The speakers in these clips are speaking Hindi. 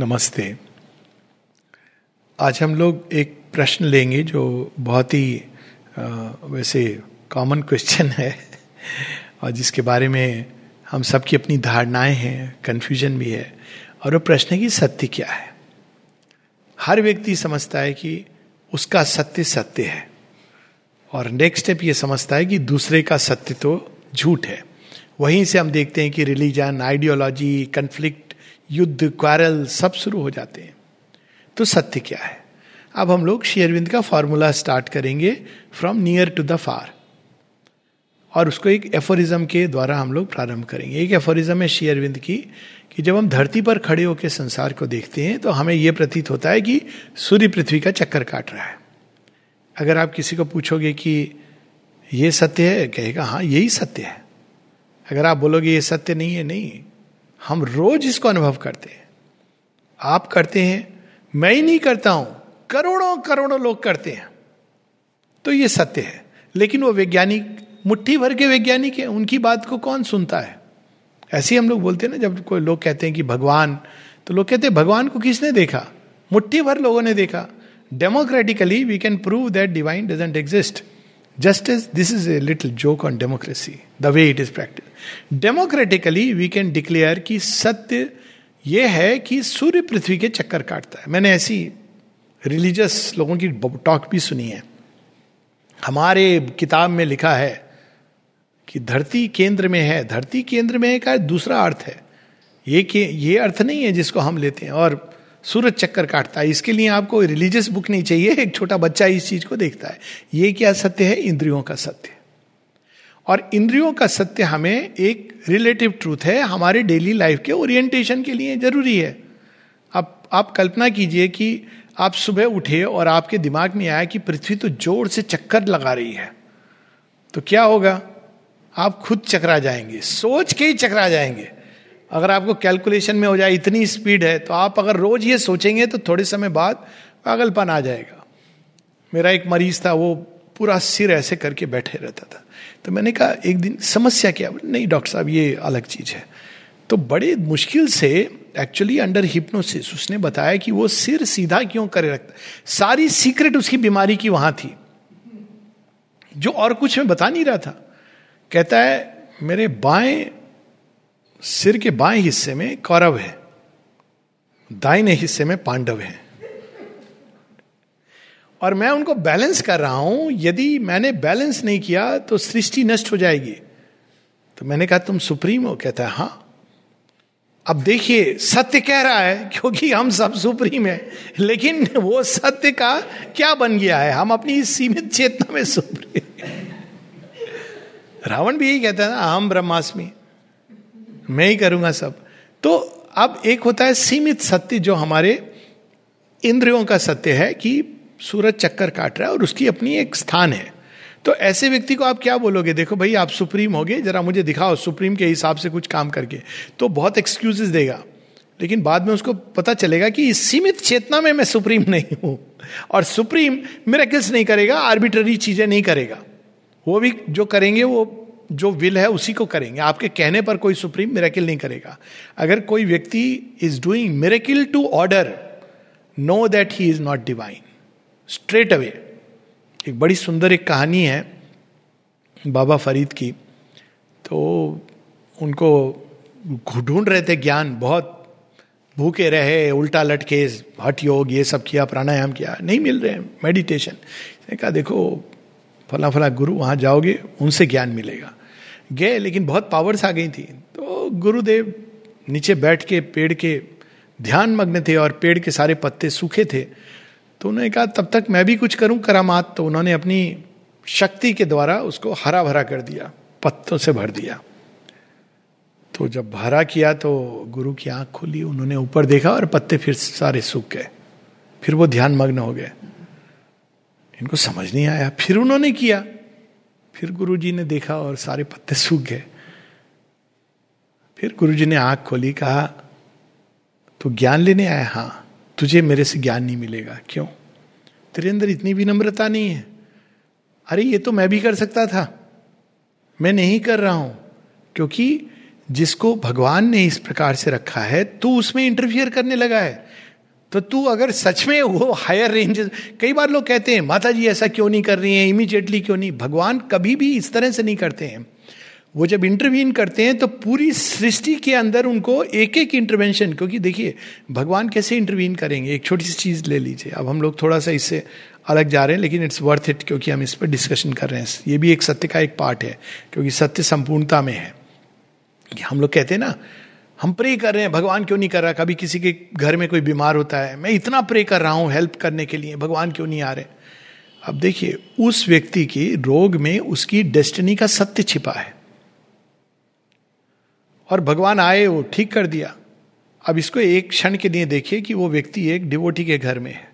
नमस्ते। आज हम लोग एक प्रश्न लेंगे जो बहुत ही वैसे कॉमन क्वेश्चन है, और जिसके बारे में हम सबकी अपनी धारणाएँ हैं कन्फ्यूज़न भी है, और वो प्रश्न है कि सत्य क्या है? हर व्यक्ति समझता है कि उसका सत्य सत्य है, और नेक्स्ट स्टेप ये समझता है कि दूसरे का सत्य तो झूठ है। वहीं से हम देखते हैं कि रिलीजन आइडियोलॉजी कन्फ्लिक्ट युद्ध, क्वारल सब शुरू हो जाते हैं। तो सत्य क्या है? अब हम लोग शेयरविंद का फॉर्मूला स्टार्ट करेंगे from near to the far. और उसको एक एफोरिज्म के द्वारा हम लोग प्रारंभ करेंगे। एक एफोरिज्म है शेयरविंद की, कि जब हम धरती पर खड़े होकर संसार को देखते हैं तो हमें यह प्रतीत होता है कि सूर्य पृथ्वी का चक्कर काट रहा है। अगर आप किसी को पूछोगे कि ये सत्य है, कहेगा हाँ यही सत्य है। अगर आप बोलोगे, ये सत्य नहीं है, नहीं। हम रोज इसको अनुभव करते हैं। आप करते हैं, मैं ही नहीं करता हूँ, करोड़ों करोड़ों लोग करते हैं। तो ये सत्य है। लेकिन वो वैज्ञानिक, मुट्ठी भर के वैज्ञानिक है, उनकी बात को कौन सुनता है? ऐसे हम लोग बोलते हैं ना, जब कोई लोग कहते हैं कि भगवान तो लोग कहते हैं, भगवान को किसने देखा? मुट्ठी भर लोगों ने देखा। Democratically we can prove that divine doesn't exist just as this is a little joke on democracy the way it is practice democratically we can declare कि सत्य यह है कि सूर्य पृथ्वी के चक्कर काटता है। मैंने ऐसी रिलीजियस लोगों की टॉक भी सुनी है। हमारे किताब में लिखा है कि धरती केंद्र में है। धरती केंद्र में का दूसरा अर्थ है। ये के, ये अर्थ नहीं है जिसको हम लेते हैं। और सूरज चक्कर काटता है। इसके लिए आपको रिलीजियस बुक नहीं चाहिए। एक छोटा बच्चा इस चीज़ को देखता है। ये क्या सत्य है? इंद्रियों का सत्य। और इंद्रियों का सत्य हमें एक रिलेटिव ट्रूथ है। हमारे डेली लाइफ के ओरिएंटेशन के लिए ज़रूरी है। अब आप कल्पना कीजिए कि आप सुबह उठे और आपके दिमाग में आया कि पृथ्वी तो ज़ोर से चक्कर लगा रही है। तो क्या होगा? आप खुद चकरा जाएँगे। सोच के ही चकरा जाएँगे। अगर आपको कैलकुलेशन में हो जाए इतनी स्पीड है तो आप अगर रोज ये सोचेंगे तो थोड़े समय बाद पागलपन आ जाएगा। मेरा एक मरीज़ था, वो पूरा सिर ऐसे करके बैठे रहता था। तो मैंने कहा, एक दिन समस्या क्या? नहीं डॉक्टर साहब, ये अलग चीज़ है। तो बड़े मुश्किल से एक्चुअली अंडर हिप्नोसिस उसने बताया कि वो सिर सीधा क्यों करे रखता सारी सीक्रेट उसकी बीमारी की वहाँ थी। जो और कुछ मैं बता नहीं रहा था। कहता है, मेरे बाएँ सिर के बाएँ हिस्से में कौरव है, दाहिने हिस्से में पांडव है। और मैं उनको बैलेंस कर रहा हूँ, यदि मैंने बैलेंस नहीं किया तो सृष्टि नष्ट हो जाएगी। तो मैंने कहा, तुम सुप्रीम हो? कहता है हाँ। अब देखिए, सत्य कह रहा है, क्योंकि हम सब सुप्रीम है, लेकिन वो सत्य का क्या बन गया है? हम अपनी सीमित चेतना में सुप्रीम रावण भी यही कहता है ना हम ब्रह्मास्मि। मैं ही करूँगा सब। तो अब एक होता है सीमित सत्य जो हमारे इंद्रियों का सत्य है कि सूरज चक्कर काट रहा है और उसकी अपनी एक स्थान है। तो ऐसे व्यक्ति को आप क्या बोलोगे? देखो भाई, आप सुप्रीम हो गए जरा मुझे दिखाओ सुप्रीम के हिसाब से कुछ काम करके। तो बहुत एक्सक्यूजेस देगा, लेकिन बाद में उसको पता चलेगा कि इस सीमित चेतना में मैं सुप्रीम नहीं हूँ। और सुप्रीम मेरा किस नहीं करेगा आर्बिटरी चीज़ें नहीं करेगा। वो भी जो करेंगे वो जो विल है उसी को करेंगे। आपके कहने पर कोई सुप्रीम मेरेकिल नहीं करेगा। अगर कोई व्यक्ति is doing miracle to order know that he is not divine straight away एक बड़ी सुंदर एक कहानी है बाबा फरीद की। तो उनको ढूंढ रहे थे ज्ञान, बहुत भूखे रहे, उल्टा लटके हट योग, ये सब किया, प्राणायाम किया, नहीं मिल रहे मेडिटेशन कहा, देखो, फला फला गुरु वहाँ जाओगे, उनसे ज्ञान मिलेगा। गए, लेकिन बहुत पावर्स आ गई थी। तो गुरुदेव नीचे बैठ के, पेड़ के ध्यान मग्न थे और पेड़ के सारे पत्ते सूखे थे। तो उन्होंने कहा, तब तक मैं भी कुछ करूँ करामात? तो उन्होंने अपनी शक्ति के द्वारा उसको हरा भरा कर दिया, पत्तों से भर दिया। तो जब भरा किया तो गुरु की आँख खुली, उन्होंने ऊपर देखा और पत्ते फिर सारे सूख गए। फिर वो ध्यान मग्न हो गए। इनको समझ नहीं आया। फिर उन्होंने किया। फिर गुरुजी ने देखा और सारे पत्ते सूख गए। फिर गुरुजी ने आँख खोली, कहा तो ज्ञान लेने आया? हाँ तुझे मेरे से ज्ञान नहीं मिलेगा। क्यों? तेरे अंदर इतनी भी नम्रता नहीं है। अरे, ये तो मैं भी कर सकता था। मैं नहीं कर रहा हूँ, क्योंकि जिसको भगवान ने इस प्रकार से रखा है, तू उसमें इंटरफियर करने लगा है। तो तू अगर सच में वो हायर रेंज कई बार लोग कहते हैं माता जी ऐसा क्यों नहीं कर रही हैं? इमीडिएटली क्यों नहीं? भगवान कभी भी इस तरह से नहीं करते हैं। वो जब इंटरवीन करते हैं तो पूरी सृष्टि के अंदर उनको एक एक इंटरवेंशन क्योंकि देखिए, भगवान कैसे इंटरवीन करेंगे? एक छोटी सी चीज़ ले लीजिए। अब हम लोग थोड़ा सा इससे अलग जा रहे हैं, लेकिन इट्स वर्थ इट क्योंकि हम इस पर डिस्कशन कर रहे हैं। ये भी एक सत्य का एक पार्ट है, क्योंकि सत्य संपूर्णता में है। हम लोग कहते हैं ना हम प्रे कर रहे हैं, भगवान क्यों नहीं कर रहा? कभी किसी के घर में कोई बीमार होता है। मैं इतना प्रे कर रहा हूँ हेल्प करने के लिए, भगवान क्यों नहीं आ रहे? अब देखिए, उस व्यक्ति की रोग में उसकी डेस्टिनी का सत्य छिपा है। और भगवान आए, वो ठीक कर दिया। अब इसको एक क्षण के लिए देखिए कि वो व्यक्ति एक डिवोटी के घर में है,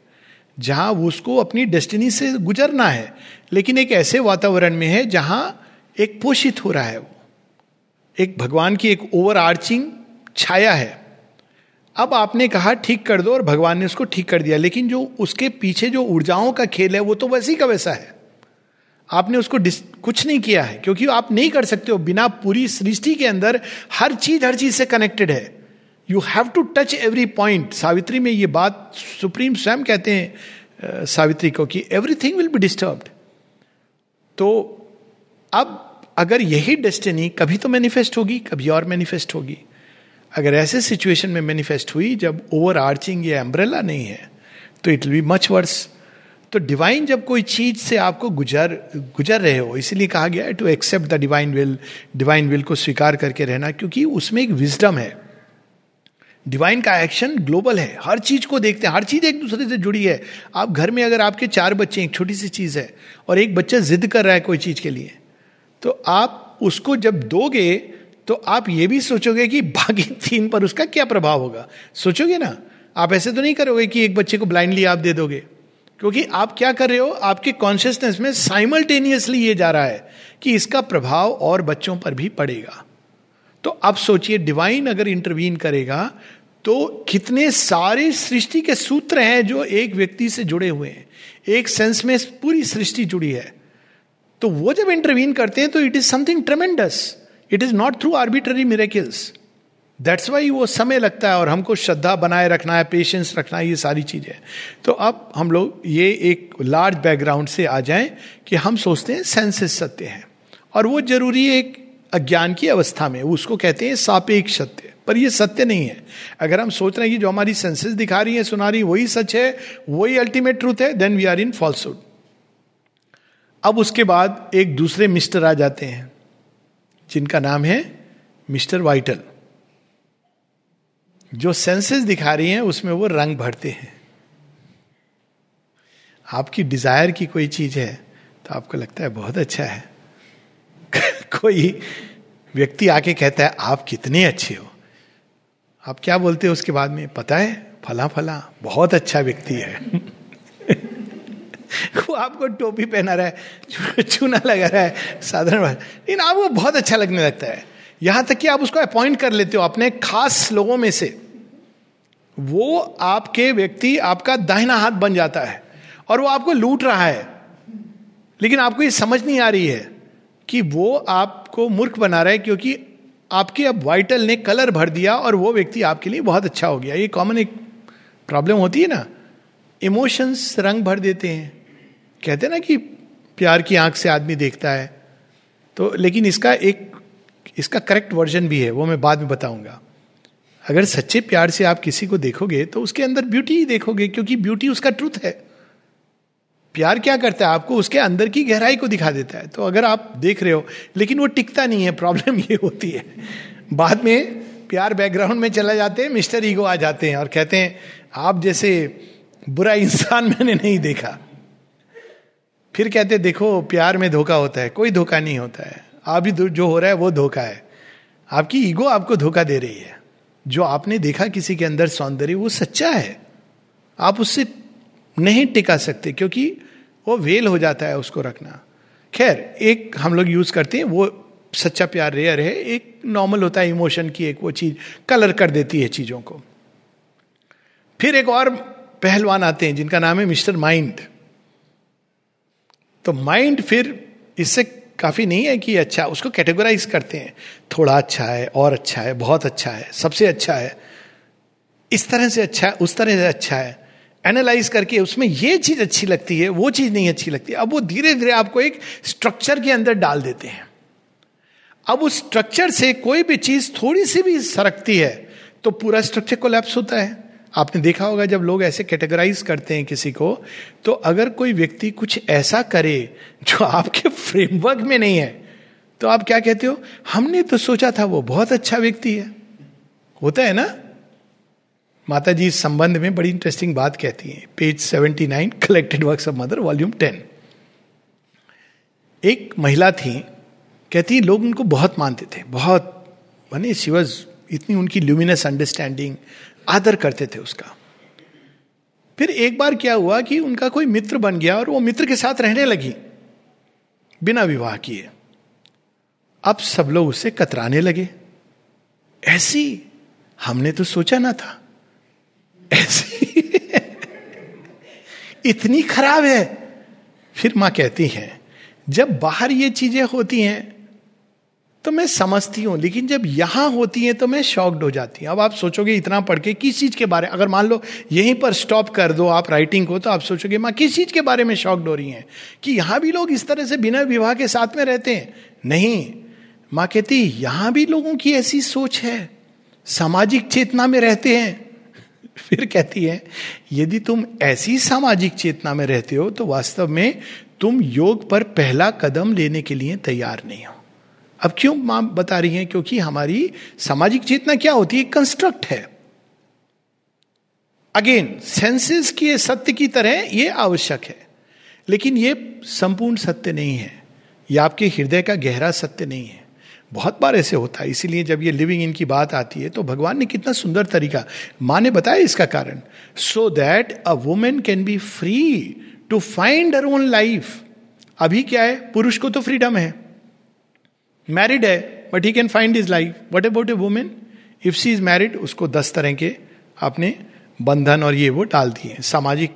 जहाँ उसको अपनी डेस्टिनी से गुजरना है। लेकिन एक ऐसे वातावरण में है जहाँ एक पोषित हो रहा है वो। एक भगवान की एक ओवर आर्चिंग छाया है। अब आपने कहा, ठीक कर दो, और भगवान ने उसको ठीक कर दिया। लेकिन जो उसके पीछे जो ऊर्जाओं का खेल है, वो तो वैसी का वैसा है। आपने उसको कुछ नहीं किया है, क्योंकि आप नहीं कर सकते हो। बिना पूरी सृष्टि के अंदर हर चीज़ हर चीज़ से कनेक्टेड है। You have to touch every point Savitri में ये बात सुप्रीम स्वयं कहते हैं सावित्री को कि एवरीथिंग विल बी डिस्टर्ब्ड तो अब अगर यही डेस्टिनी कभी तो मैनिफेस्ट होगी, कभी और मैनिफेस्ट होगी। अगर ऐसे सिचुएशन में मैनिफेस्ट हुई जब ओवर आर्चिंग या एम्ब्रेला नहीं है तो it will be much worse तो डिवाइन जब कोई चीज़ से आपको गुजर गुजर रहे हो, इसीलिए कहा गया है to accept the divine will divine will को स्वीकार करके रहना, क्योंकि उसमें एक विजडम है। डिवाइन का एक्शन ग्लोबल है। हर चीज़ को देखते हैं, हर चीज़ एक दूसरे से जुड़ी है। आप घर में अगर आपके चार बच्चे एक छोटी सी चीज़ है, और एक बच्चा जिद कर रहा है कोई चीज़ के लिए तो आप उसको जब दोगे तो आप ये भी सोचोगे कि बाकी तीन पर उसका क्या प्रभाव होगा? सोचोगे ना? आप ऐसे तो नहीं करोगे कि एक बच्चे को ब्लाइंडली आप दे दोगे? क्योंकि आप क्या कर रहे हो? आपके कॉन्शियसनेस में साइमल्टेनियसली ये जा रहा है कि इसका प्रभाव और बच्चों पर भी पड़ेगा। तो अब सोचिए डिवाइन अगर इंटरवीन करेगा तो कितने सारे सृष्टि के सूत्र हैं जो एक व्यक्ति से जुड़े हुए हैं। एक सेंस में पूरी सृष्टि जुड़ी है। तो वो जब इंटरवीन करते हैं तो it is something tremendous it is not through arbitrary miracles that's why वो समय लगता है और हमको श्रद्धा बनाए रखना है पेशेंस रखना है, ये सारी चीज़ें तो अब हम लोग ये एक लार्ज बैकग्राउंड से आ जाएँ कि हम सोचते हैं सेंसेस सत्य है। और वो ज़रूरी है एक अज्ञान की अवस्था में, उसको कहते हैं सापेक्ष सत्य। पर ये सत्य नहीं है। अगर हम सोच रहे हैं कि जो हमारी सेंसेस दिखा रही है, सुना रही वही सच है, वही अल्टीमेट ट्रूथ है then we are in falsehood अब उसके बाद एक दूसरे मिस्टर आ जाते हैं। जिनका नाम है मिस्टर वाइटल। जो सेंसेस दिखा रही हैं, उसमें वो रंग भरते हैं। आपकी डिज़ायर की कोई चीज़ है तो आपको लगता है बहुत अच्छा है। कोई व्यक्ति आके कहता है, आप कितने अच्छे हो। आप क्या बोलते हो उसके बाद में? पता है फला फला बहुत अच्छा व्यक्ति है। वो आपको टोपी पहना रहा है, चूना लगा रहा है, साधारण बात। लेकिन आपको बहुत अच्छा लगने लगता है। यहाँ तक कि आप उसको अपॉइंट कर लेते हो अपने खास लोगों में से। वो आपके व्यक्ति आपका दाहिना हाथ बन जाता है और वो आपको लूट रहा है। लेकिन आपको ये समझ नहीं आ रही है कि वो आपको मूर्ख बना रहा है क्योंकि आपके अब वाइटल ने कलर भर दिया और वो व्यक्ति आपके लिए बहुत अच्छा हो गया। ये कॉमन एक प्रॉब्लम होती है ना? इमोशंस रंग भर देते हैं। कहते हैं ना कि प्यार की आँख से आदमी देखता है। तो लेकिन इसका एक, इसका करेक्ट वर्जन भी है, वो मैं बाद में बताऊँगा। अगर सच्चे प्यार से आप किसी को देखोगे तो उसके अंदर ब्यूटी ही देखोगे, क्योंकि ब्यूटी उसका ट्रूथ है। प्यार क्या करता है? आपको उसके अंदर की गहराई को दिखा देता है। तो अगर आप देख रहे हो, लेकिन वो टिकता नहीं है प्रॉब्लम ये होती है। बाद में प्यार बैकग्राउंड में चला जाते हैं, मिस्टर ईगो आ जाते हैं और कहते हैं, आप जैसे बुरा इंसान मैंने नहीं देखा। फिर कहते, देखो, प्यार में धोखा होता है, कोई धोखा नहीं होता है। अभी जो हो रहा है, वो धोखा है। आपकी ईगो आपको धोखा दे रही है। जो आपने देखा किसी के अंदर सौंदर्य, वो सच्चा है। आप उससे नहीं टिका सकते, क्योंकि वो वेल हो जाता है उसको रखना। खैर, एक हम लोग यूज़ करते हैं, वो सच्चा प्यार रेयर है एक नॉर्मल होता है इमोशन की एक वो चीज़, कलर कर देती है चीज़ों को। फिर एक और पहलवान आते हैं, जिनका नाम है मिस्टर माइंड। तो माइंड फिर इससे काफ़ी नहीं है कि अच्छा उसको कैटेगराइज करते हैं। थोड़ा अच्छा है, और अच्छा है, बहुत अच्छा है, सबसे अच्छा है, इस तरह से अच्छा है, उस तरह से अच्छा है। एनालाइज करके उसमें ये चीज़ अच्छी लगती है, वो चीज़ नहीं अच्छी लगती अब वो धीरे धीरे आपको एक स्ट्रक्चर के अंदर डाल देते हैं। अब उस स्ट्रक्चर से कोई भी चीज़ थोड़ी सी भी सरकती है तो पूरा स्ट्रक्चर कोलैप्स होता है। आपने देखा होगा जब लोग ऐसे कैटेगराइज करते हैं किसी को तो अगर कोई व्यक्ति कुछ ऐसा करे जो आपके फ्रेमवर्क में नहीं है तो आप क्या कहते हो? हमने तो सोचा था वो बहुत अच्छा व्यक्ति है। होता है ना? माता जी इस संबंध में बड़ी इंटरेस्टिंग बात कहती हैं। Page seventy nine collected work of Mother volume ten एक महिला थी, कहती लोग उनको बहुत मानते थे, बहुत, मानी शिवज इतनी उनकी ल्यूमिनस अंडरस्टैंडिंग आदर करते थे उसका। फिर एक बार क्या हुआ कि उनका कोई मित्र बन गया और वो मित्र के साथ रहने लगी, बिना विवाह किए। अब सब लोग उससे कतराने लगे। ऐसी हमने तो सोचा ना था। ऐसी इतनी खराब है। फिर माँ कहती है, जब बाहर ये चीज़ें होती हैं तो मैं समझती हूँ, लेकिन जब यहाँ होती है तो मैं शॉक्ड हो जाती हूँ। अब आप सोचोगे इतना पढ़ के किस चीज़ के बारे, अगर मान लो यहीं पर स्टॉप कर दो आप राइटिंग को तो आप सोचोगे, माँ, किस चीज़ के बारे में शॉक्ड हो रही हैं? कि यहाँ भी लोग इस तरह से बिना विवाह के साथ में रहते हैं। नहीं। माँ कहती, यहाँ भी लोगों की ऐसी सोच है। सामाजिक चेतना में रहते हैं। फिर कहती है, यदि तुम ऐसी सामाजिक चेतना में रहते हो तो वास्तव में तुम योग पर पहला कदम लेने के लिए तैयार नहीं हो। अब क्यों माँ बता रही हैं? क्योंकि हमारी सामाजिक चेतना क्या होती है? कंस्ट्रक्ट है। अगेन सेंसेस के सत्य की तरह ये आवश्यक है। लेकिन ये संपूर्ण सत्य नहीं है। यह आपके हृदय का गहरा सत्य नहीं है। बहुत बार ऐसे होता है। इसीलिए जब ये लिविंग इन की बात आती है तो भगवान ने कितना सुंदर तरीका, माँ ने बताया इसका कारण। So that a woman can be free to find her own life अभी क्या है? पुरुष को तो फ्रीडम है। मैरिड है but he can find his life what about a woman if she is married उसको दस तरह के आपने बंधन और ये वो डाल दिए सामाजिक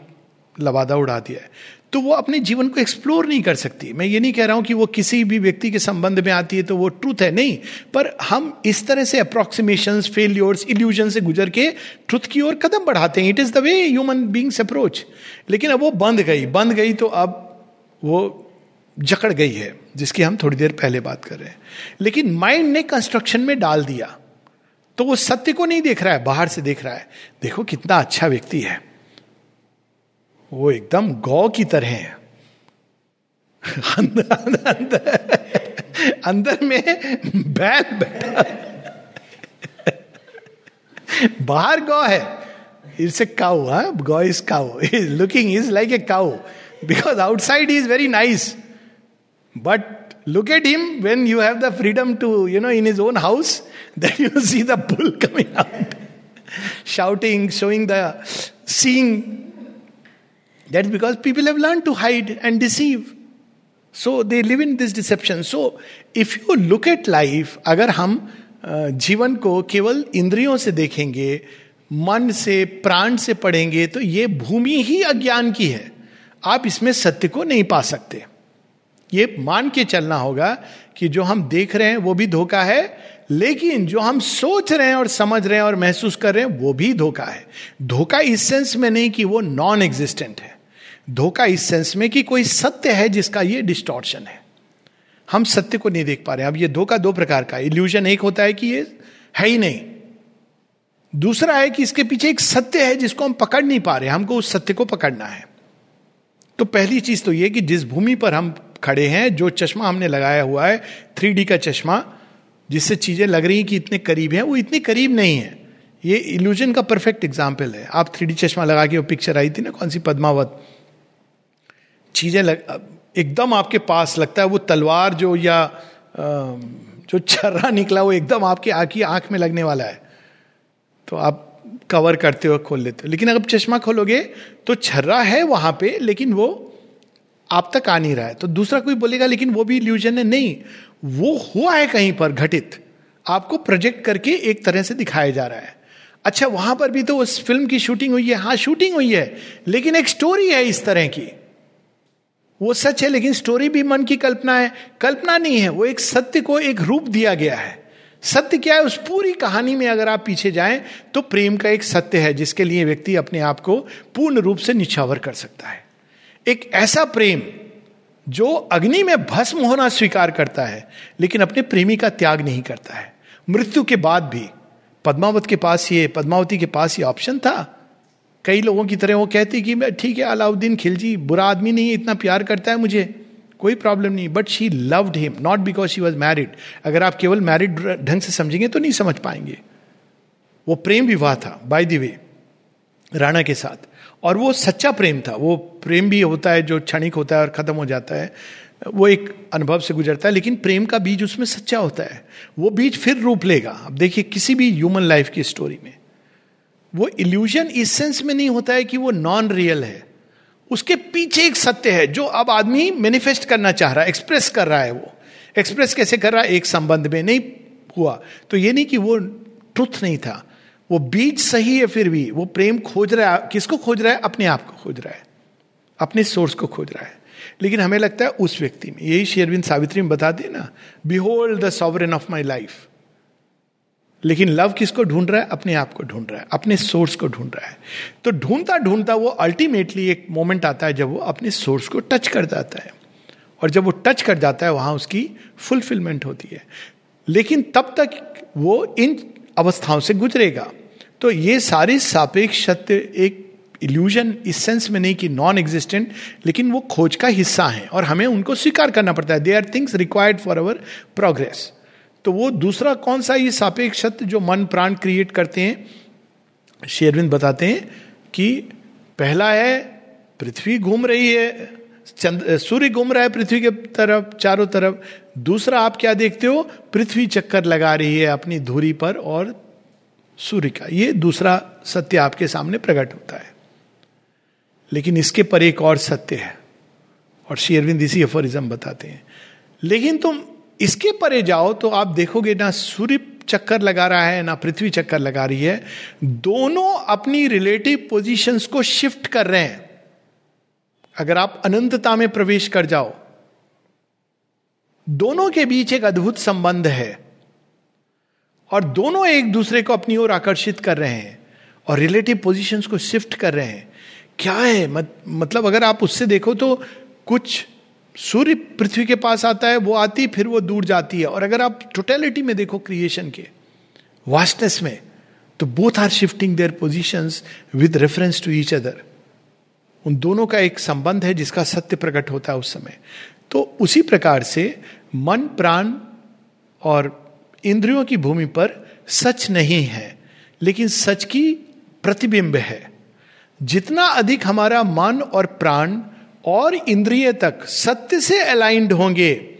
लवादा उड़ा दिया है। तो वो अपने जीवन को एक्सप्लोर नहीं कर सकती। मैं ये नहीं कह रहा हूँ कि वो किसी भी व्यक्ति के संबंध में आती है तो वो ट्रूथ है, नहीं। पर हम इस तरह से अप्रोक्सीमेशन फेल्योर्स इल्यूजन से गुजर के ट्रुथ की ओर कदम बढ़ाते हैं। It is the way human beings approach लेकिन अब वो बंद गई। बंद गई तो अब वो जकड़ गई है, जिसकी हम थोड़ी देर पहले बात कर रहे हैं। लेकिन माइंड ने कंस्ट्रक्शन में डाल दिया तो वो सत्य को नहीं देख रहा है, बाहर से देख रहा है। देखो कितना अच्छा व्यक्ति है। वो एकदम गौ की तरह है। अंदर अंदर अंदर में बैल बैठा। बाहर गौ है। It's a cow gau is cow looking is like a cow because outside is very nice But look at him when you have the freedom to, you know, in his own house, then you see the bull coming out, shouting, showing the, seeing. That's because people have learned to hide and deceive. So they live in this deception. So if you look at life, अगर हम जीवन को केवल इंद्रियों से देखेंगे मन से प्राण से पढ़ेंगे तो ये भूमि ही अज्ञान की है आप इसमें सत्य को नहीं पा सकते ये मान के चलना होगा कि जो हम देख रहे हैं वो भी धोखा है, लेकिन जो हम सोच रहे हैं और समझ रहे हैं और महसूस कर रहे हैं वो भी धोखा है। धोखा इस सेंस में नहीं कि वो नॉन एग्जिस्टेंट है। धोखा इस सेंस में कि कोई सत्य है जिसका ये डिस्टॉर्शन है। हम सत्य को नहीं देख पा रहे अब ये धोखा दो प्रकार का इल्यूजन एक होता है कि ये है ही नहीं। दूसरा है कि इसके पीछे एक सत्य है जिसको हम पकड़ नहीं पा रहे हमको उस सत्य को पकड़ना है। तो पहली चीज़ तो ये कि जिस भूमि पर हम खड़े हैं, जो चश्मा हमने लगाया हुआ है थ्री का चश्मा, जिससे चीज़ें लग रही कि इतने करीब हैं, वो इतने करीब नहीं है। ये इल्यूजन का परफेक्ट एग्ज़ाम्पल है। आप थ्री चश्मा लगा के वो पिक्चर आई थी ना, कौन सी पद्मावत? चीज़ें लग, एकदम आपके पास लगता है, वो तलवार जो या जो छर्रा निकला, वो एकदम आपकी आँख आँख में लगने वाला है। तो आप कवर करते हो, खोल लेते हो। लेकिन अगर चश्मा खोलोगे तो छर्रा है वहाँ पे, लेकिन वो आप तक आ नहीं रहा है। तो दूसरा कोई बोलेगा, लेकिन वो भी इल्यूजन है। नहीं, वो हुआ है कहीं पर घटित, आपको प्रोजेक्ट करके एक तरह से दिखाया जा रहा है। अच्छा वहाँ पर भी तो उस फ़िल्म की शूटिंग हुई है। हाँ शूटिंग हुई है, लेकिन एक स्टोरी है इस तरह की। वो सच है, लेकिन स्टोरी भी मन की कल्पना है। कल्पना नहीं है, वो एक सत्य को एक रूप दिया गया है। सत्य क्या है? उस पूरी कहानी में अगर आप पीछे जाएँ तो प्रेम का एक सत्य है, जिसके लिए व्यक्ति अपने आप को पूर्ण रूप से निछावर कर सकता है। एक ऐसा प्रेम जो अग्नि में भस्म होना स्वीकार करता है, लेकिन अपने प्रेमी का त्याग नहीं करता है। मृत्यु के बाद भी, पद्मावत के पास ये, पद्मावती के पास ये ऑप्शन था। कई लोगों की तरह वो कहती कि मैं, ठीक है, अलाउद्दीन खिलजी, बुरा आदमी नहीं इतना प्यार करता है मुझे, कोई प्रॉब्लम नहीं but she loved him not because she was married अगर आप केवल मैरिड ढंग से समझेंगे तो नहीं समझ पाएँगे। वो प्रेम विवाह था बाय द वे राणा के साथ। और वो सच्चा प्रेम था। वो प्रेम भी होता है, जो क्षणिक होता है और खत्म हो जाता है, वो एक अनुभव से गुजरता है, लेकिन प्रेम का बीज उसमें सच्चा होता है। वो बीज फिर रूप लेगा। अब देखिए, किसी भी ह्यूमन लाइफ की स्टोरी में, वो इल्यूजन इस सेंस में नहीं होता है कि वो नॉन रियल है। उसके पीछे एक सत्य है, जो अब आदमी मैनिफेस्ट करना चाह रहा है एक्सप्रेस कर रहा है वो। एक्सप्रेस कैसे कर रहा है? एक संबंध में नहीं हुआ। तो ये नहीं कि वो ट्रुथ नहीं था। वो बीज सही है फिर भी? वो प्रेम खोज रहा है, किसको खोज रहा है? अपने आप को खोज रहा है। अपने सोर्स को खोज रहा है। लेकिन हमें लगता है उस व्यक्ति में, यही शेरविंद सावित्री में बताते ना behold the sovereign of my life लेकिन लव किसको ढूंढ रहा है? अपने आप को ढूंढ रहा है। अपने सोर्स को ढूंढ रहा है। तो ढूंढता ढूंढता वो अल्टीमेटली एक मोमेंट आता है जब वो अपने सोर्स को टच कर जाता है। और जब वो टच कर जाता है, वहाँ उसकी फुलफिलमेंट होती है। लेकिन तब तक वो इन अवस्थाओं से गुजरेगा। तो ये सारे सापेक्ष सत्य एक इल्यूजन इस सेंस में नहीं कि नॉन एग्जिस्टेंट लेकिन वो खोज का हिस्सा है और हमें उनको स्वीकार करना पड़ता है। They are things required for our progress तो वो दूसरा कौन सा ये सापेक्ष सत्य जो मन प्राण क्रिएट करते हैं? शेरविंद बताते हैं कि पहला है, पृथ्वी घूम रही है चंद्र सूर्य घूम रहा है पृथ्वी के तरफ़, चारों तरफ़। दूसरा आप क्या देखते हो? पृथ्वी चक्कर लगा रही है अपनी धुरी पर और सूर्य का। ये दूसरा सत्य आपके सामने प्रकट होता है। लेकिन इसके पर एक और सत्य है, और शेरविंद इसी अफोरिज्म बताते हैं। लेकिन तुम इसके परे जाओ तो आप देखोगे ना सूर्य चक्कर लगा रहा है, ना पृथ्वी चक्कर लगा रही है। दोनों अपनी रिलेटिव पोजीशंस को शिफ्ट कर रहे हैं। अगर आप अनंतता में प्रवेश कर जाओ, दोनों के बीच एक अद्भुत संबंध है। और दोनों एक दूसरे को अपनी ओर आकर्षित कर रहे हैं और रिलेटिव पोजीशंस को शिफ्ट कर रहे हैं। क्या है? मत, मतलब अगर आप उससे देखो तो कुछ सूर्य पृथ्वी के पास आता है वो आती फिर वो दूर जाती है। और अगर आप टोटेलिटी में देखो क्रिएशन के वास्टनेस में तो both are shifting their position with reference to each other उन दोनों का एक संबंध है जिसका सत्य प्रकट होता है उस समय। तो उसी प्रकार से मन प्राण और इंद्रियों की भूमि पर सच नहीं है, लेकिन सच की प्रतिबिंब है। जितना अधिक हमारा मन और प्राण और इंद्रिय तक सत्य से अलाइंड होंगे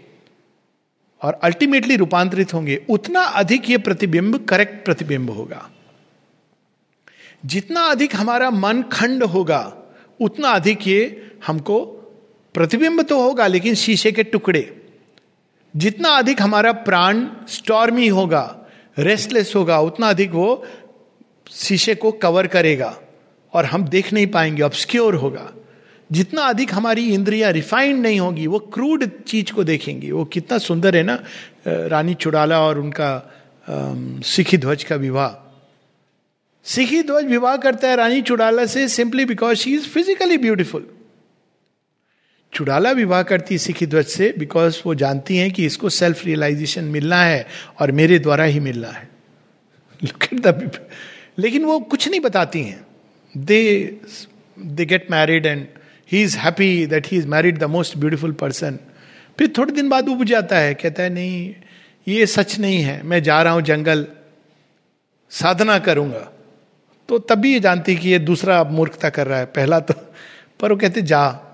और अल्टीमेटली रूपांतरित होंगे, उतना अधिक ये प्रतिबिंब करेक्ट प्रतिबिंब होगा। जितना अधिक हमारा मन खंड होगा, उतना अधिक ये हमको प्रतिबिंब तो होगा, लेकिन शीशे के टुकड़े। जितना अधिक हमारा प्राण स्टॉर्मी होगा रेस्टलेस होगा, उतना अधिक वो शीशे को कवर करेगा और हम देख नहीं पाएँगे ऑब्सक्योर होगा। जितना अधिक हमारी इंद्रिया रिफाइंड नहीं होगी, वो क्रूड चीज़ को देखेंगी। वो कितना सुंदर है ना रानी चुड़ाला और उनका सिखी ध्वज का विवाह। सिखी ध्वज विवाह करता है रानी चुड़ाला से simply because she is physically beautiful Chudala विवाह करती सिखी ध्वज से बिकॉज़ वो जानती हैं कि इसको सेल्फ रियलाइजेशन मिलना है और मेरे द्वारा ही मिलना है। लेकिन वो कुछ नहीं बताती हैं। They they get married and he is happy that he is married the most beautiful person फिर थोड़े दिन बाद उब जाता है, कहता है, नहीं, ये सच नहीं है। मैं जा रहा हूँ जंगल, साधना करूँगा। तो तभी ये जानती कि ये दूसरा मूर्खता कर रहा है। पहला तो पर वो कहते, जा।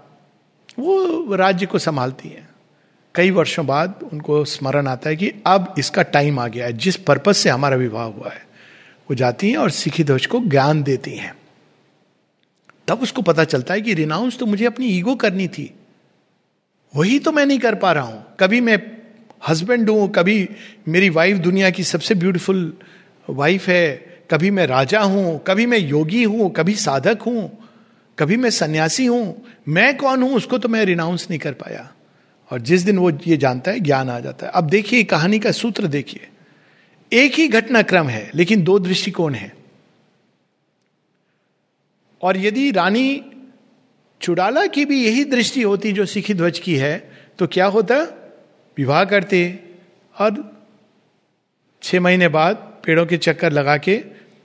वो राज्य को संभालती है। कई वर्षों बाद उनको स्मरण आता है कि अब इसका टाइम आ गया है, जिस पर्पज से हमारा विवाह हुआ है। वो जाती हैं और सिखी ध्वज को ज्ञान देती हैं। तब उसको पता चलता है कि रिनाउंस तो मुझे अपनी ईगो करनी थी। वही तो मैं नहीं कर पा रहा हूँ। कभी मैं हस्बैंड हूँ, कभी मेरी वाइफ दुनिया की सबसे ब्यूटीफुल वाइफ है, कभी मैं राजा हूँ, कभी मैं योगी हूँ, कभी साधक हूँ। कभी मैं सन्यासी हूँ, मैं कौन हूँ, उसको तो मैं रिनाउंस नहीं कर पाया। और जिस दिन वो ये जानता है, ज्ञान आ जाता है। अब देखिए कहानी का सूत्र देखिए। एक ही घटनाक्रम है, लेकिन दो दृष्टिकोण है। और यदि रानी चुड़ाला की भी यही दृष्टि होती जो सिखी ध्वज की है तो क्या होता? विवाह करते। और छह महीने बाद पेड़ों के चक्कर लगा के,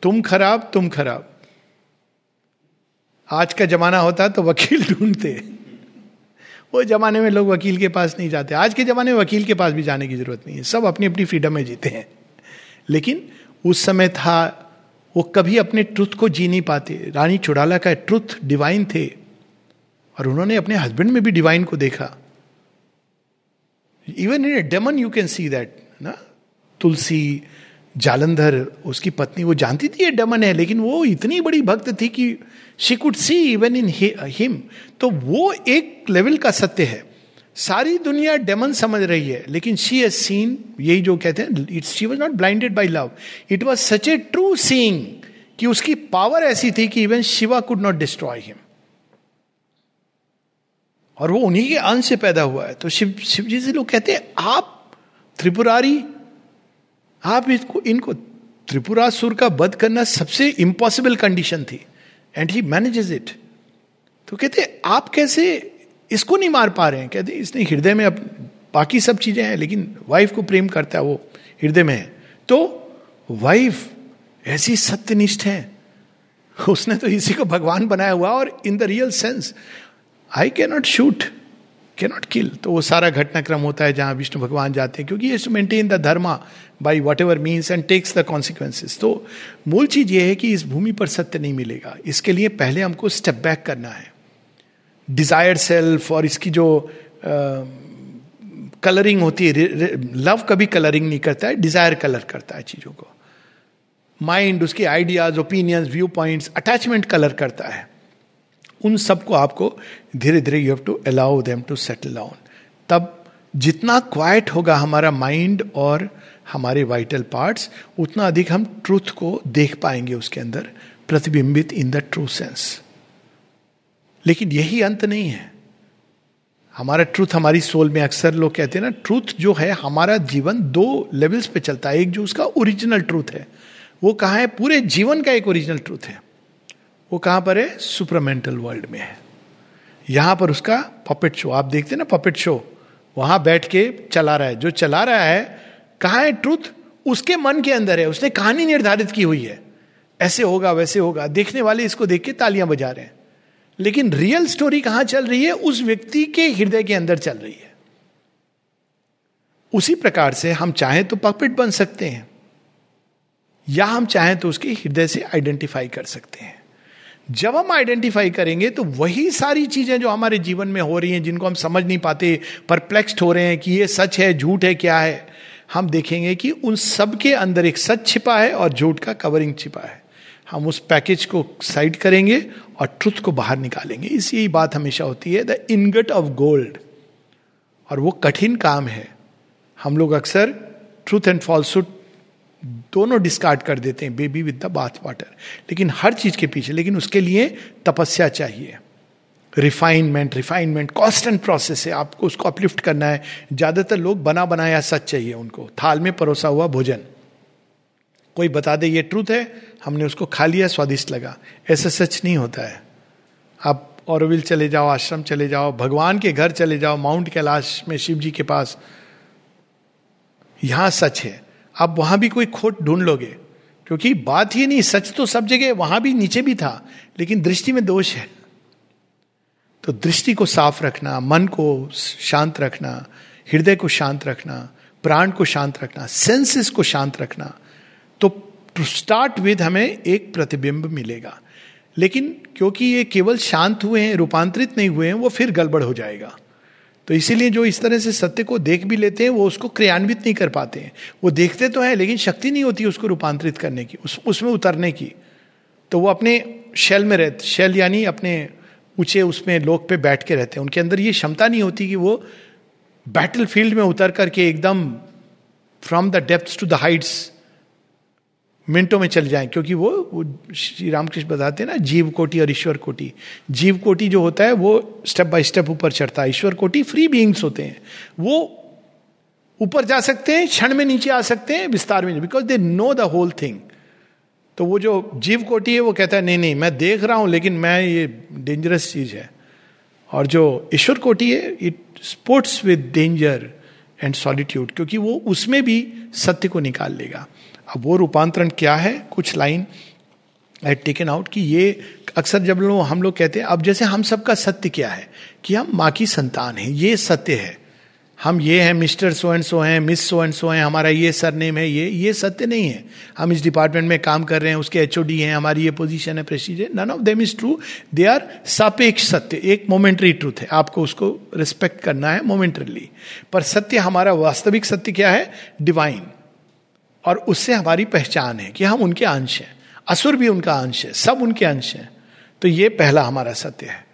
तुम खराब तुम खराब। आज का जमाना होता तो वकील ढूंढते। वो जमाने में लोग वकील के पास नहीं जाते। आज के जमाने में वकील के पास भी जाने की ज़रूरत नहीं है। सब अपनी अपनी फ्रीडम में जीते हैं। लेकिन उस समय था, वो कभी अपने ट्रुथ को जी नहीं पाते। रानी चुड़ाला का ट्रुथ डिवाइन थे। और उन्होंने अपने हस्बैंड में भी डिवाइन को देखा। Even in demon you can see that ना? तुलसी जालंधर, उसकी पत्नी, वो जानती थी ये डमन है, लेकिन वो इतनी बड़ी भक्त थी कि she could see even in him तो वो एक लेवल का सत्य है। सारी दुनिया डेमन समझ रही है, लेकिन शी हैज़ सीन यही जो कहते हैं it's she was not blinded by love it was such a true seeing कि उसकी पावर ऐसी थी कि even Shiva could not destroy him और वो उन्हीं के अंश से पैदा हुआ है। तो शिव शिव जी से लोग कहते हैं, आप त्रिपुरारी आप इसको, इनको त्रिपुरासुर का वध करना सबसे इंपॉसिबल कंडीशन थी। एंड ही मैनेजेस इट तो कहते, आप कैसे इसको नहीं मार पा रहे हैं? कहते, इसने हृदय में अब बाकी सब चीज़ें हैं, लेकिन वाइफ को प्रेम करता है, वो हृदय में है। तो वाइफ ऐसी सत्यनिष्ठ है। उसने तो इसी को भगवान बनाया हुआ और in the real sense I cannot shoot cannot kill तो वो सारा घटनाक्रम होता है जहाँ विष्णु भगवान जाते हैं क्योंकि ये maintain the dharma by whatever means and takes the consequences तो मूल चीज़ ये है कि इस भूमि पर सत्य नहीं मिलेगा। इसके लिए पहले हमको स्टेप बैक करना है। डिज़ायर सेल्फ और इसकी जो कलरिंग uh, होती है लव कभी कलरिंग नहीं करता है डिज़ायर कलर करता है चीज़ों को। माइंड उसके ideas opinions view points attachment colour करता है। उन सबको आपको धीरे धीरे you have to allow them to settle down तब जितना क्वाइट होगा हमारा माइंड और हमारे वाइटल पार्ट्स उतना अधिक हम ट्रूथ को देख पाएँगे उसके अंदर, प्रतिबिंबित इन द ट्रू सेंस लेकिन यही अंत नहीं है। हमारा ट्रूथ हमारी सोल में अक्सर लोग कहते हैं ना ट्रूथ जो है हमारा जीवन दो लेवल्स पे चलता है, एक जो उसका ओरिजिनल ट्रूथ है, वो कहा है? पूरे जीवन का एक ओरिजिनल ट्रूथ है। वो कहाँ पर है? सुपरमेंटल वर्ल्ड में है। यहाँ पर उसका पपेट शो आप देखते ना पपेट शो वहाँ बैठ के चला रहा है। जो चला रहा है, कहा है ट्रुथ उसके मन के अंदर है। उसने कहानी निर्धारित की हुई है। ऐसे होगा, वैसे होगा। देखने वाले इसको देख के तालियाँ बजा रहे हैं। लेकिन रियल स्टोरी कहाँ चल रही है? उस व्यक्ति के हृदय के अंदर चल रही है। उसी प्रकार से हम चाहें तो पपेट बन सकते हैं, या हम चाहें तो उसके हृदय से आइडेंटिफाई कर सकते हैं। जब हम आइडेंटिफाई करेंगे तो वही सारी चीज़ें जो हमारे जीवन में हो रही हैं, जिनको हम समझ नहीं पाते परप्लेक्स्ड हो रहे हैं कि ये सच है, झूठ है, क्या है, हम देखेंगे कि उन सब के अंदर एक सच छिपा है और झूठ का कवरिंग छिपा है। हम उस पैकेज को साइड करेंगे और ट्रुथ को बाहर निकालेंगे। इस बात हमेशा होती है द इनगट ऑफ़ गोल्ड और वो कठिन काम है। हम लोग अक्सर ट्रूथ एंड फॉल्सुड दोनों डिस्कार्ड कर देते हैं baby with the bath water लेकिन हर चीज़ के पीछे, लेकिन उसके लिए तपस्या चाहिए। रिफाइनमेंट रिफाइनमेंट कॉन्स्टेंट प्रोसेस है। आपको उसको अपलिफ्ट करना है। ज़्यादातर लोग बना बनाया सच चाहिए उनको। थाल में परोसा हुआ भोजन। कोई बता दे, ये ट्रूथ है। हमने उसको खा लिया, स्वादिष्ट लगा। ऐसा सच नहीं होता है। आप औरविल चले जाओ, आश्रम चले जाओ, भगवान के घर चले जाओ माउंट कैलाश में शिव जी के पास। यहाँ सच है। आप वहाँ भी कोई खोट ढूंढ लोगे। क्योंकि बात ही नहीं, सच तो सब जगह वहाँ भी नीचे भी था, लेकिन दृष्टि में दोष है। तो दृष्टि को साफ़ रखना, मन को शांत रखना, हृदय को शांत रखना, प्राण को शांत रखना सेंसेस को शांत रखना तो टू स्टार्ट विद हमें एक प्रतिबिंब मिलेगा। लेकिन क्योंकि ये केवल शांत हुए हैं, रूपांतरित नहीं हुए हैं, वो फिर गड़बड़ हो जाएगा। तो इसीलिए जो इस तरह से सत्य को देख भी लेते हैं, वो उसको क्रियान्वित नहीं कर पाते हैं। वो देखते तो हैं, लेकिन शक्ति नहीं होती उसको रूपांतरित करने की, उस, उसमें उतरने की। तो वो अपने शेल में रहते, शेल यानी अपने ऊँचे उसमें लोक पे बैठ के रहते हैं। उनके अंदर ये क्षमता नहीं होती कि वो बैटल फ़ील्ड में उतर करके एकदम from the depth to the heights मिनटों में चल जाएँ क्योंकि वो, श्री रामकृष्ण बताते हैं ना जीव कोटि और ईश्वर कोटि। जीव कोटि जो होता है वो स्टेप बाय स्टेप ऊपर चढ़ता है। ईश्वर कोटि फ्री बीइंग्स होते हैं। वो ऊपर जा सकते हैं क्षण में नीचे आ सकते हैं विस्तार में because they know the whole thing तो वो जो जीव कोटि है वो कहता है नहीं नहीं मैं देख रहा हूँ लेकिन मैं ये डेंजरस चीज़ है। और जो ईश्वर कोटि है it sports with danger and solitude क्योंकि वो उसमें भी सत्य को निकाल लेगा। अब वो रूपांतरण क्या है? कुछ लाइन आई टेकन आउट कि ये अक्सर जब लोग हम लोग कहते हैं, अब जैसे हम सबका सत्य क्या है? कि हम माँ की संतान हैं, ये सत्य है। हम ये हैं, मिस्टर सो एंड सो हैं, मिस सो एंड सो हैं, हमारा ये सरनेम है, ये ये सत्य नहीं है। हम इस डिपार्टमेंट में काम कर रहे हैं, उसके एचओडी हैं, हमारी ये पोजीशन है, प्रेस्टीज है none of them is true they are सापेक्ष सत्य, एक मोमेंट्री ट्रूथ है। आपको उसको रिस्पेक्ट करना है मोमेंटरली पर सत्य हमारा वास्तविक सत्य क्या है? डिवाइन और उससे हमारी पहचान है कि हम उनके अंश हैं। असुर भी उनका अंश है, सब उनके अंश हैं। तो ये पहला हमारा सत्य है।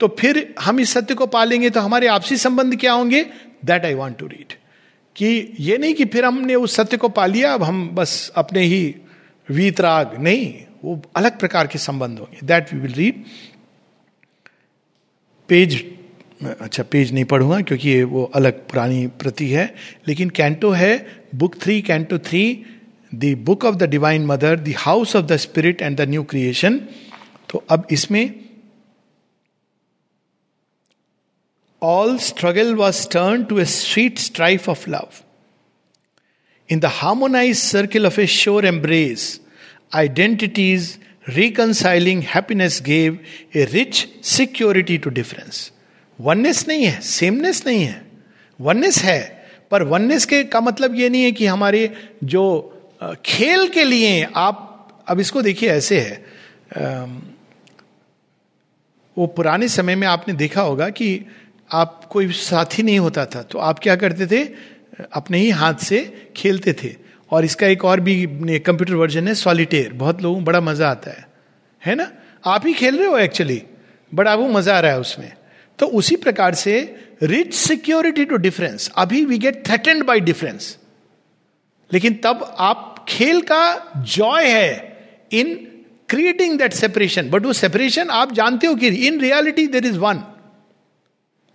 तो फिर हम इस सत्य को पालेंगे तो हमारे आपसी संबंध क्या होंगे? That I want to read कि ये नहीं कि फिर हमने उस सत्य को पा लिया, अब हम बस अपने ही वीतराग, नहीं, वो अलग प्रकार के संबंध होंगे। That we will read page अच्छा पेज नहीं पढ़ूँगा क्योंकि ये वो अलग पुरानी प्रति है, लेकिन कैंटो है book three canto three the book of the divine mother the house of the spirit and the new creation तो अब इसमें all struggle was turned to a sweet strife of love. In the harmonized circle of a sure embrace, identities reconciling happiness gave a rich security to difference. Oneness नहीं है सेमनेस नहीं है वननेस है पर वननेस के का मतलब ये नहीं है कि हमारे जो खेल के लिए आप, अब इसको देखिए ऐसे है वो पुराने समय में आपने देखा होगा कि आप कोई साथी नहीं होता था तो आप क्या करते थे? अपने ही हाथ से खेलते थे। और इसका एक और भी कंप्यूटर वर्जन है सॉलिटेयर बहुत लोगों बड़ा मज़ा आता है। है ना? आप ही खेल रहे हो एक्चुअली बट आपको मज़ा आ रहा है उसमें। तो उसी प्रकार से रिच सिक्योरिटी टू डिफरेंस अभी we get threatened by difference लेकिन तब आप खेल का जॉय है in creating that separation but वो सेपरेशन आप जानते हो कि in reality there is one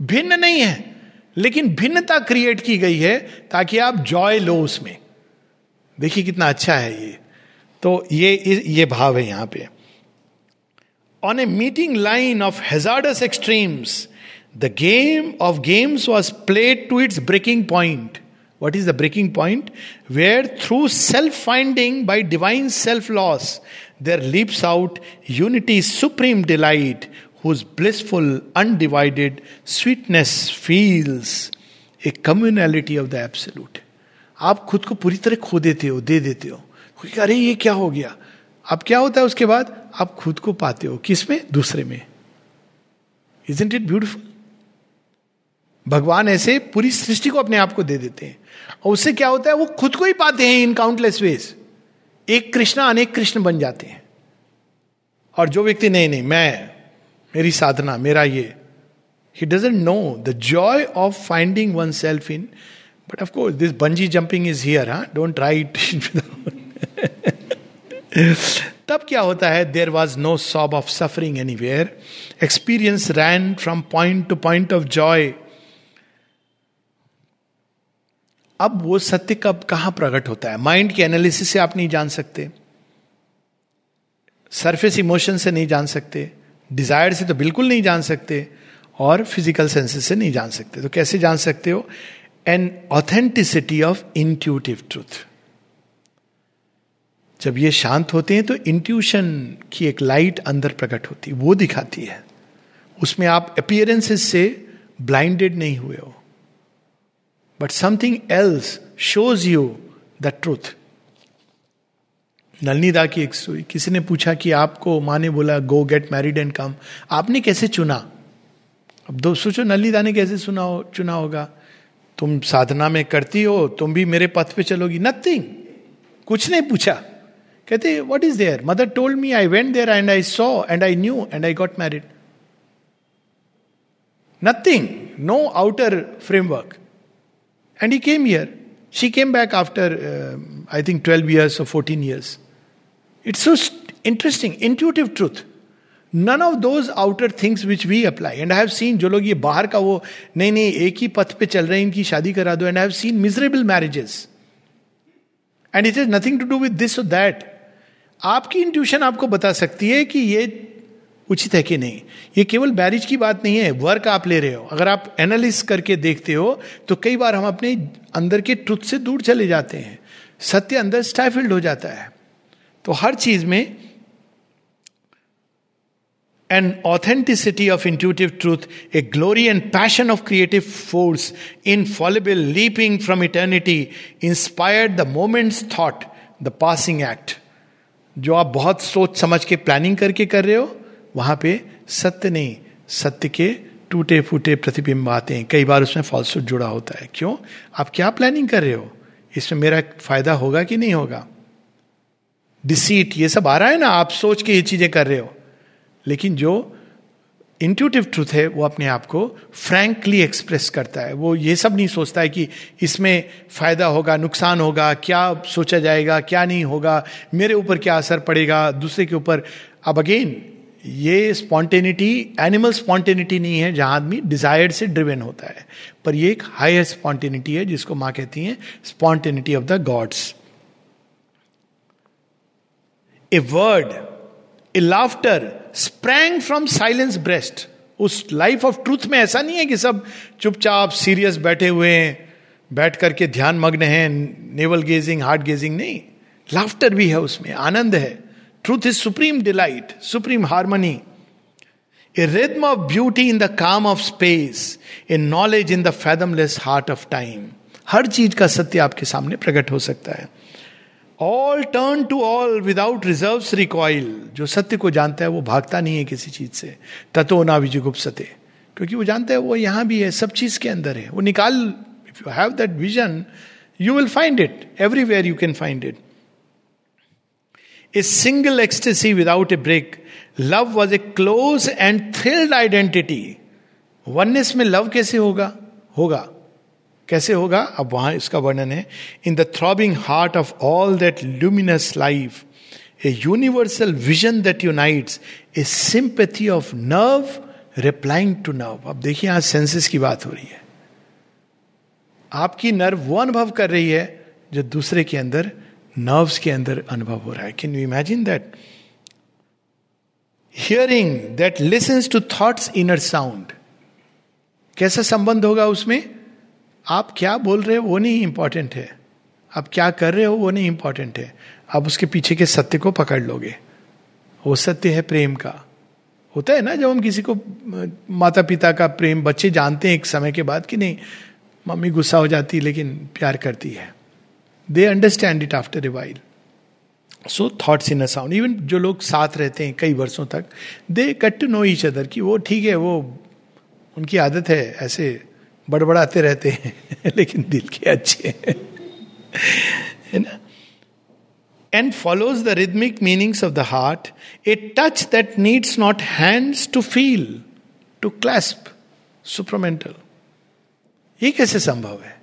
भिन्न नहीं है, लेकिन भिन्नता क्रिएट की गई है ताकि आप जॉय लो उसमें। देखिए कितना अच्छा है ये। तो ये ये भाव है यहाँ पे। On a meeting line of hazardous extremes The game of games was played to its breaking point what is the breaking point where through self finding by divine self loss there leaps out unity supreme delight whose blissful, undivided sweetness feels a communality of the absolute. आप खुद को पूरी तरह खो देते हो दे देते हो अरे ये क्या हो गया अब क्या होता है उसके बाद आप खुद को पाते हो किस में दूसरे में इज इट ब्यूटिफुल भगवान ऐसे पूरी सृष्टि को अपने आप को दे देते हैं। और उससे क्या होता है, वो खुद को ही पाते हैं इन काउंटलेस वेज एक कृष्णा, अनेक कृष्ण बन जाते हैं। और जो व्यक्ति, नहीं नहीं, मैं, मेरी साधना, मेरा ये। He doesn't know the joy of finding one self in but of course this bungee jumping is here हा डोंट राइट तब क्या होता है there was no sob of suffering anywhere experience ran from point to point of joy अब वो सत्य कब, कहाँ प्रकट होता है? माइंड के एनालिसिस से आप नहीं जान सकते। सरफेस इमोशन से नहीं जान सकते। डिज़ायर से तो बिल्कुल नहीं जान सकते और फ़िज़िकल सेंसेस से नहीं जान सकते। तो कैसे जान सकते हो? An authenticity of intuitive truth जब ये शांत होते हैं तो इंट्यूशन की एक लाइट अंदर प्रकट होती है। वो दिखाती है। उसमें आप अपियरेंसेस से ब्लाइंडेड नहीं हुए हो। But something else shows you the truth नलनीदा की एक स्टोरी किसी ने पूछा कि आपको माँ ने बोला go get married and come आपने कैसे चुना अब दो सोचो नलनीदा ने कैसे सुना हो चुना होगा तुम साधना में करती हो, तुम भी मेरे पथ पे चलोगी। नथिंग कुछ नहीं पूछा। कहते what is there mother told me I went there and I saw and I knew and I got married nothing no outer framework and he came here she came back after I think twelve years और fourteen years it's so interesting intuitive truth none of those outer things which we apply and I have seen जो लोग ये बाहर का वो, नहीं नहीं, एक ही पथ पे चल रहे हैं, इनकी शादी करा दो and I have seen miserable marriages and it is nothing to do with this that आपकी इंट्यूशन आपको बता सकती है कि ये उचित है कि नहीं? ये केवल मैरिज की बात नहीं है, वर्क आप ले रहे हो। अगर आप एनालिस करके देखते हो तो कई बार हम अपने अंदर के ट्रुथ से दूर चले जाते हैं। सत्य अंदर स्टाइफिल्ड हो जाता है। तो हर चीज़ में an authenticity of intuitive truth a glory and passion of creative force infallible leaping from eternity inspired the moment's thought the passing act जो आप बहुत सोच समझ के प्लानिंग करके कर रहे हो वहाँ पे सत्य नहीं, सत्य के टूटे फूटे प्रतिबिंब आते हैं। कई बार उसमें फॉल्सूट जुड़ा होता है। क्यों? आप क्या प्लानिंग कर रहे हो? इसमें मेरा फ़ायदा होगा कि नहीं होगा? डिसीट ये सब आ रहा है ना? आप सोच के ये चीज़ें कर रहे हो। लेकिन जो इंट्यूटिव ट्रूथ है, वो अपने आप को फ्रैंकली एक्सप्रेस करता है। वो ये सब नहीं सोचता है कि इसमें फ़ायदा होगा, नुकसान होगा, क्या सोचा जाएगा, क्या नहीं होगा, मेरे ऊपर क्या असर पड़ेगा, दूसरे के ऊपर। अब अगेन ये स्पॉन्टेनिटी, एनिमल स्पॉन्टेनिटी नहीं है जहाँ आदमी डिज़ायर से ड्रिवेन होता है। पर ये एक हायर स्पॉन्टेनिटी है जिसको माँ कहती हैं spontaneity of the gods. A word, a laughter sprang from silence breast. उस लाइफ ऑफ़ ट्रूथ में ऐसा नहीं है कि सब चुपचाप सीरियस बैठे हुए हैं, बैठ करके ध्यान मग्न है, नेवल गेजिंग, हार्ट गेजिंग नहीं। लाफ्टर भी है उसमें, आनंद है। Truth is supreme delight supreme harmony a rhythm of beauty in the calm of space a knowledge in the fathomless heart of time हर चीज़ का सत्य आपके सामने प्रकट हो सकता है। All turn to all without reserve recoil जो सत्य को जानता है, वो भागता नहीं है किसी चीज़ से। ततो ना विजुगुप सत्य क्योंकि वो जानता है, वो यहाँ भी है, सब चीज़ के अंदर है। वो निकाल if you have that vision you will find it everywhere you can find it a single ecstasy without a break love was a close and thrilled identity oneness में लव कैसे होगा? होगा। कैसे होगा? अब वहाँ इसका वर्णन है। In the throbbing heart of all that luminous life a universal vision that unites a sympathy of nerve replying to nerve अब देखिए यहाँ सेंसेस की बात हो रही है। आपकी नर्व वो अनुभव कर रही है जो दूसरे के अंदर नर्व्स के अंदर अनुभव हो रहा है। Can you imagine that hearing that listens to thoughts inner sound कैसा संबंध होगा उसमें? आप क्या बोल रहे हो वो नहीं इंपॉर्टेंट है। आप क्या कर रहे हो वो नहीं इंपॉर्टेंट है। आप उसके पीछे के सत्य को पकड़ लोगे। वो सत्य है प्रेम का। होता है ना जब हम किसी को माता पिता का प्रेम, बच्चे जानते हैं एक समय के बाद कि नहीं, मम्मी गुस्सा हो जाती लेकिन प्यार करती है। They understand it after a while so thoughts in a sound even जो लोग साथ रहते हैं कई वर्षों तक they cut to know each other कि वो ठीक है, वो उनकी आदत है ऐसे बड़बड़ाते रहते हैं, लेकिन दिल के अच्छे है। And follows the rhythmic meanings of the heart a touch that needs not hands to feel to clasp supramental ये कैसे संभव है?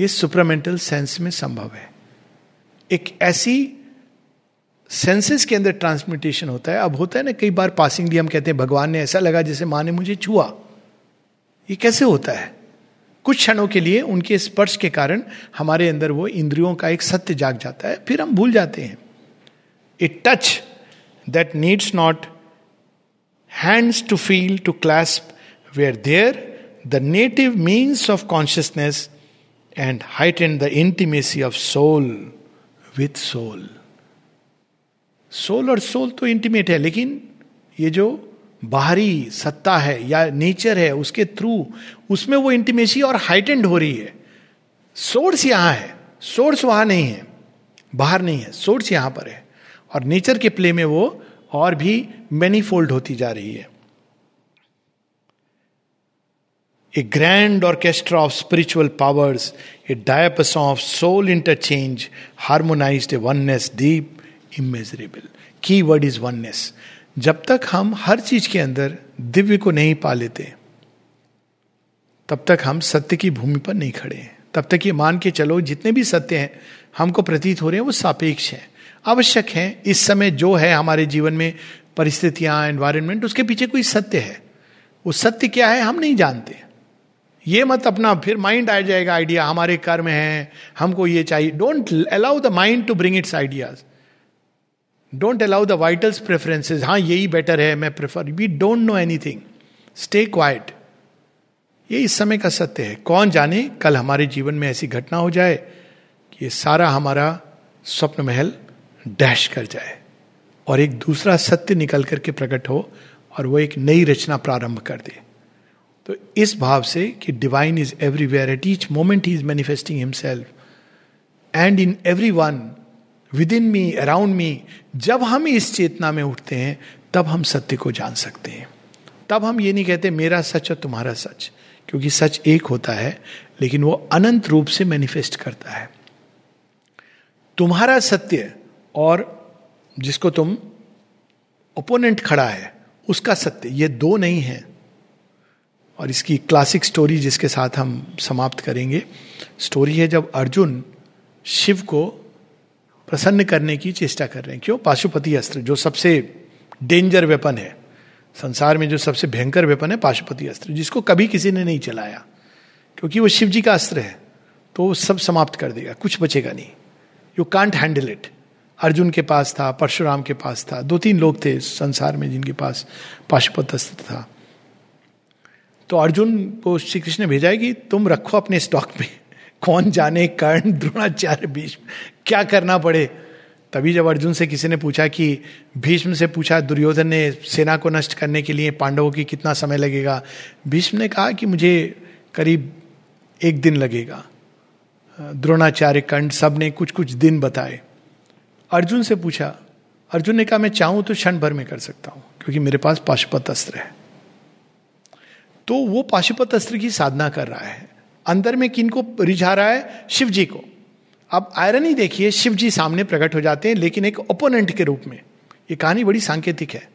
ये सुपरमेंटल सेंस में संभव है। एक ऐसी सेंसेस के अंदर ट्रांसमिटेशन होता है। अब होता है ना, कई बार पासिंगली हम कहते हैं, भगवान ने ऐसा लगा जैसे माँ ने मुझे छुआ। ये कैसे होता है? कुछ क्षणों के लिए उनके स्पर्श के कारण हमारे अंदर वो इंद्रियों का एक सत्य जाग जाता है, फिर हम भूल जाते हैं। A touch that needs not hands to feel to clasp where there the native means of consciousness and heightened the intimacy of soul with soul soul और सोल तो इंटीमेट है, लेकिन ये जो बाहरी सत्ता है या नेचर है, उसके थ्रू उसमें वो इंटीमेसी और हाइटेंड हो रही है। सोर्स यहाँ है सोर्स वहाँ नहीं है, बाहर नहीं है सोर्स यहाँ पर है। और नेचर के प्ले में वो और भी मैनीफोल्ड होती जा रही है। A grand orchestra of spiritual powers, a diapason of soul interchange, harmonized a oneness deep, immeasurable. Key word is oneness जब तक हम हर चीज़ के अंदर दिव्य को नहीं पा लेते तब तक हम सत्य की भूमि पर नहीं खड़े हैं। तब तक ये मान के चलो जितने भी सत्य हैं हमको प्रतीत हो रहे हैं वो सापेक्ष हैं। आवश्यक हैं इस समय जो है हमारे जीवन में परिस्थितियाँ एनवायरमेंट उसके पीछे कोई सत्य है। वो सत्य क्या है हम नहीं जानते। ये मत अपना, फिर माइंड आ जाएगा आइडिया हमारे कर्म है, हमको ये चाहिए। Don't allow the mind to bring its ideas don't allow the vitals preferences हाँ यही बेटर है, मैं prefer we don't know anything stay quiet ये इस समय का सत्य है। कौन जाने, कल हमारे जीवन में ऐसी घटना हो जाए कि ये सारा हमारा स्वप्न महल डैश कर जाए और एक दूसरा सत्य निकल करके प्रकट हो और वो एक नई रचना प्रारंभ कर दे। तो इस भाव से कि divine is everywhere at each moment he is manifesting himself and in everyone within me around me जब हम इस चेतना में उठते हैं, तब हम सत्य को जान सकते हैं। तब हम ये नहीं कहते मेरा सच और तुम्हारा सच, क्योंकि सच एक होता है, लेकिन वो अनंत रूप से मैनिफेस्ट करता है। तुम्हारा सत्य और जिसको तुम ओपोनेंट खड़ा है, उसका सत्य, ये दो नहीं है। और इसकी क्लासिक स्टोरी जिसके साथ हम समाप्त करेंगे। स्टोरी है जब अर्जुन शिव को प्रसन्न करने की चेष्टा कर रहे हैं। क्यों? पाशुपति अस्त्र, जो सबसे डेंजर वेपन है। संसार में जो सबसे भयंकर वेपन है पाशुपति अस्त्र, जिसको कभी किसी ने नहीं चलाया। क्योंकि वो शिव जी का अस्त्र है तो वो सब समाप्त कर देगा, कुछ बचेगा नहीं। You can't handle it Arjun के पास था, परशुराम के पास था, दो तीन लोग थे संसार में जिनके पास पाशुपत अस्त्र था। तो अर्जुन को श्री कृष्ण भेजा है कि तुम रखो अपने स्टॉक में। कौन जाने कर्ण, द्रोणाचार्य, भीष्म, क्या करना पड़े? तभी जब अर्जुन से किसी ने पूछा कि भीष्म से पूछा, दुर्योधन ने सेना को नष्ट करने के लिए पांडवों की कितना समय लगेगा? भीष्म ने कहा कि मुझे करीब एक दिन लगेगा। द्रोणाचार्य, कर्ण सबने कुछ कुछ दिन बताए। अर्जुन से पूछा, अर्जुन ने कहा, मैं चाहूँ तो क्षण भर में कर सकता हूँ, क्योंकि मेरे पास पाशुपत अस्त्र है। तो वो पाशुपत अस्त्र की साधना कर रहा है। अंदर में किन को रिझा रहा है? शिव जी को। अब आयरन ही देखिए शिव जी सामने प्रकट हो जाते हैं, लेकिन एक ओपोनेंट के रूप में। ये कहानी बड़ी सांकेतिक है।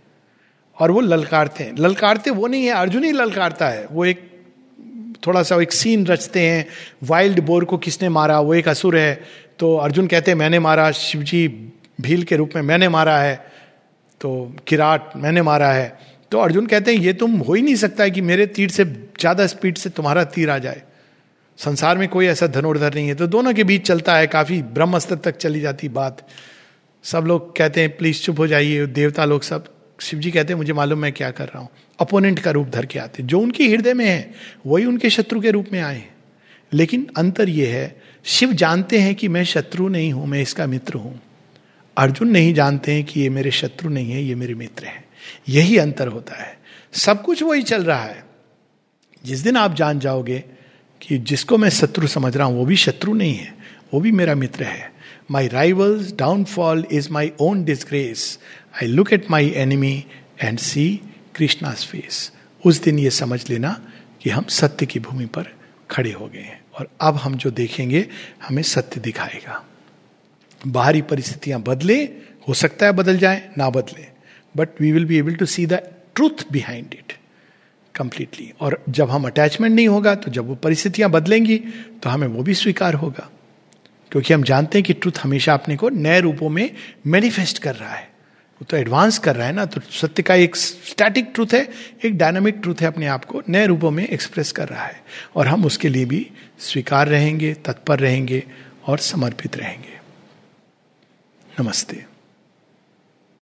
और वो ललकारते हैं। ललकारते वो नहीं है, अर्जुन ही ललकारता है। वो एक, थोड़ा सा एक सीन रचते हैं। वाइल्ड बोर को किसने मारा? वो एक असुर है। तो अर्जुन कहते हैं, मैंने मारा। शिवजी भील के रूप में, मैंने मारा है। तो किराट मैंने मारा है। तो अर्जुन कहते हैं, ये तुम हो ही नहीं सकता है कि मेरे तीर से ज़्यादा स्पीड से तुम्हारा तीर आ जाए। संसार में कोई ऐसा धनुर्धर नहीं है। तो दोनों के बीच चलता है, काफ़ी ब्रह्म स्तर तक चली जाती बात। सब लोग कहते हैं, प्लीज़ चुप हो जाइए, देवता लोग सब। शिव जी कहते हैं, मुझे मालूम मैं क्या कर रहा हूँ। अपोनेंट का रूप धर के आते जो उनके हृदय में है, वही उनके शत्रु के रूप में आए लेकिन अंतर यह है, शिव जानते हैं कि मैं शत्रु नहीं हूँ, मैं इसका मित्र हूँ। अर्जुन नहीं जानते हैं कि ये मेरे शत्रु नहीं है, ये मेरे मित्र हैं। यही अंतर होता है। सब कुछ वही चल रहा है। जिस दिन आप जान जाओगे कि जिसको मैं शत्रु समझ रहा हूँ, वो भी शत्रु नहीं है, वो भी मेरा मित्र है। My rivals downfall is my own disgrace I look at my enemy and see Krishna's face उस दिन ये समझ लेना कि हम सत्य की भूमि पर खड़े हो गए हैं और अब हम जो देखेंगे, हमें सत्य दिखाएगा। बाहरी परिस्थितियाँ बदले, हो सकता है बदल जाए, ना बदले। But we will be able to see the truth behind it completely और जब हम अटैचमेंट नहीं होगा तो जब वो परिस्थितियाँ बदलेंगी तो हमें वो भी स्वीकार होगा। क्योंकि हम जानते हैं कि ट्रुथ हमेशा अपने को नए रूपों में मैनिफेस्ट कर रहा है। वो तो एडवांस कर रहा है ना तो सत्य का एक स्टैटिक ट्रूथ है, एक डायनामिक ट्रूथ है अपने आप को नए रूपों में एक्सप्रेस कर रहा है। और हम उसके लिए भी स्वीकार रहेंगे, तत्पर रहेंगे और समर्पित रहेंगे। नमस्ते।